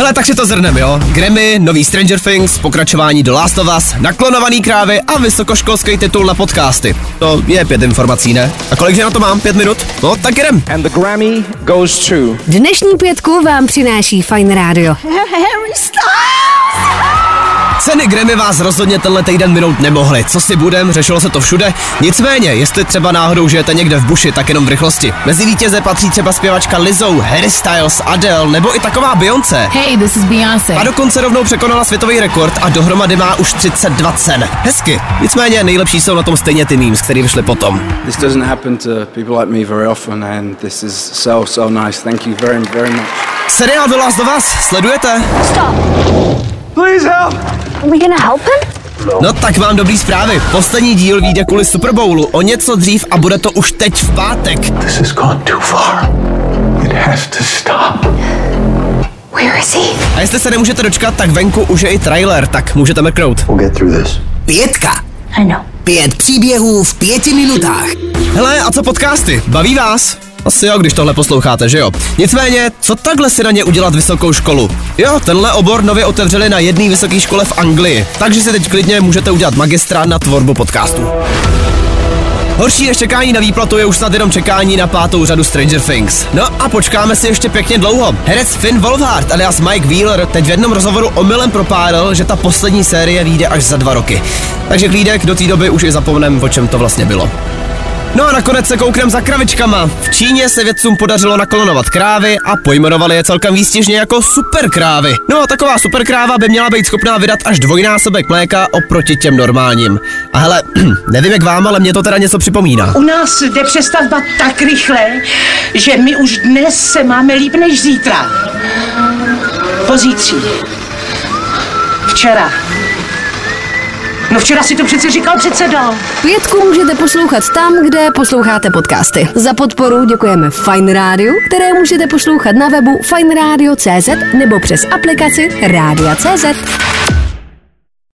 Hele, tak si to zrnem, jo? Grammy, nový Stranger Things, pokračování do Last of Us, naklonovaný krávy a vysokoškolský titul na podcasty. To je pět informací, ne? A kolikže na to mám? Pět minut? No, tak jdem. And the Grammy goes to Dnešní pětku vám přináší Fine Radio. Harry Styles! Ceny Grammy vás rozhodně tenhle týden minout nemohly. Co si budem, řešilo se to všude. Nicméně, jestli třeba náhodou žijete někde v buši, tak jenom v rychlosti. Mezi vítěze patří třeba zpěvačka Lizzo, Harry Styles, Adele nebo i taková Beyoncé. Hey, this is Beyonce. A dokonce rovnou překonala světový rekord a dohromady má už 32 cen. Hezky. Nicméně nejlepší jsou na tom stejně ty memes, který vyšly potom. This doesn't happen to people like me very often, and this is so, so nice. Thank you very, very much. Seriál The Last of Us, sledujete? Stop. Please help! Are we gonna help him? No tak mám dobrý zprávy. Poslední díl vyjde kvůli Super Bowlu o něco dřív a bude to už teď v pátek. This has gone too far. It has to stop. Where is he? A jestli se nemůžete dočkat, tak venku už je i trailer, tak můžete mrknout. We'll get through this. Pětka. I know. Pět příběhů v pěti minutách. Hele, a co podcasty? Baví vás? Asi jo, když tohle posloucháte, že jo? Nicméně, co takhle si na ně udělat vysokou školu? Jo, tenhle obor nově otevřeli na jedné vysoké škole v Anglii, takže si teď klidně můžete udělat magistra na tvorbu podcastu. Horší než čekání na výplatu je už snad jenom čekání na pátou řadu Stranger Things. No a počkáme si ještě pěkně dlouho. Herec Finn Wolfhard alias Mike Wheeler teď v jednom rozhovoru omylem propádal, že ta poslední série vyjde až za dva roky. Takže klídek do té doby už i zapomnem, o čem to vlastně bylo. No a nakonec se kouknem za kravičkama. V Číně se vědcům podařilo naklonovat krávy a pojmenovali je celkem výstěžně jako superkrávy. No a taková superkráva by měla být schopná vydat až dvojnásobek mléka oproti těm normálním. A hele, nevím jak vám, ale mě to teda něco připomíná. U nás jde přestavba tak rychle, že my už dnes se máme líp než zítra. Pozítří. Včera. No včera si to přece říkal předseda. Pětku můžete poslouchat tam, kde posloucháte podcasty. Za podporu děkujeme Fine Radio, které můžete poslouchat na webu fineradio.cz nebo přes aplikaci Rádia.cz.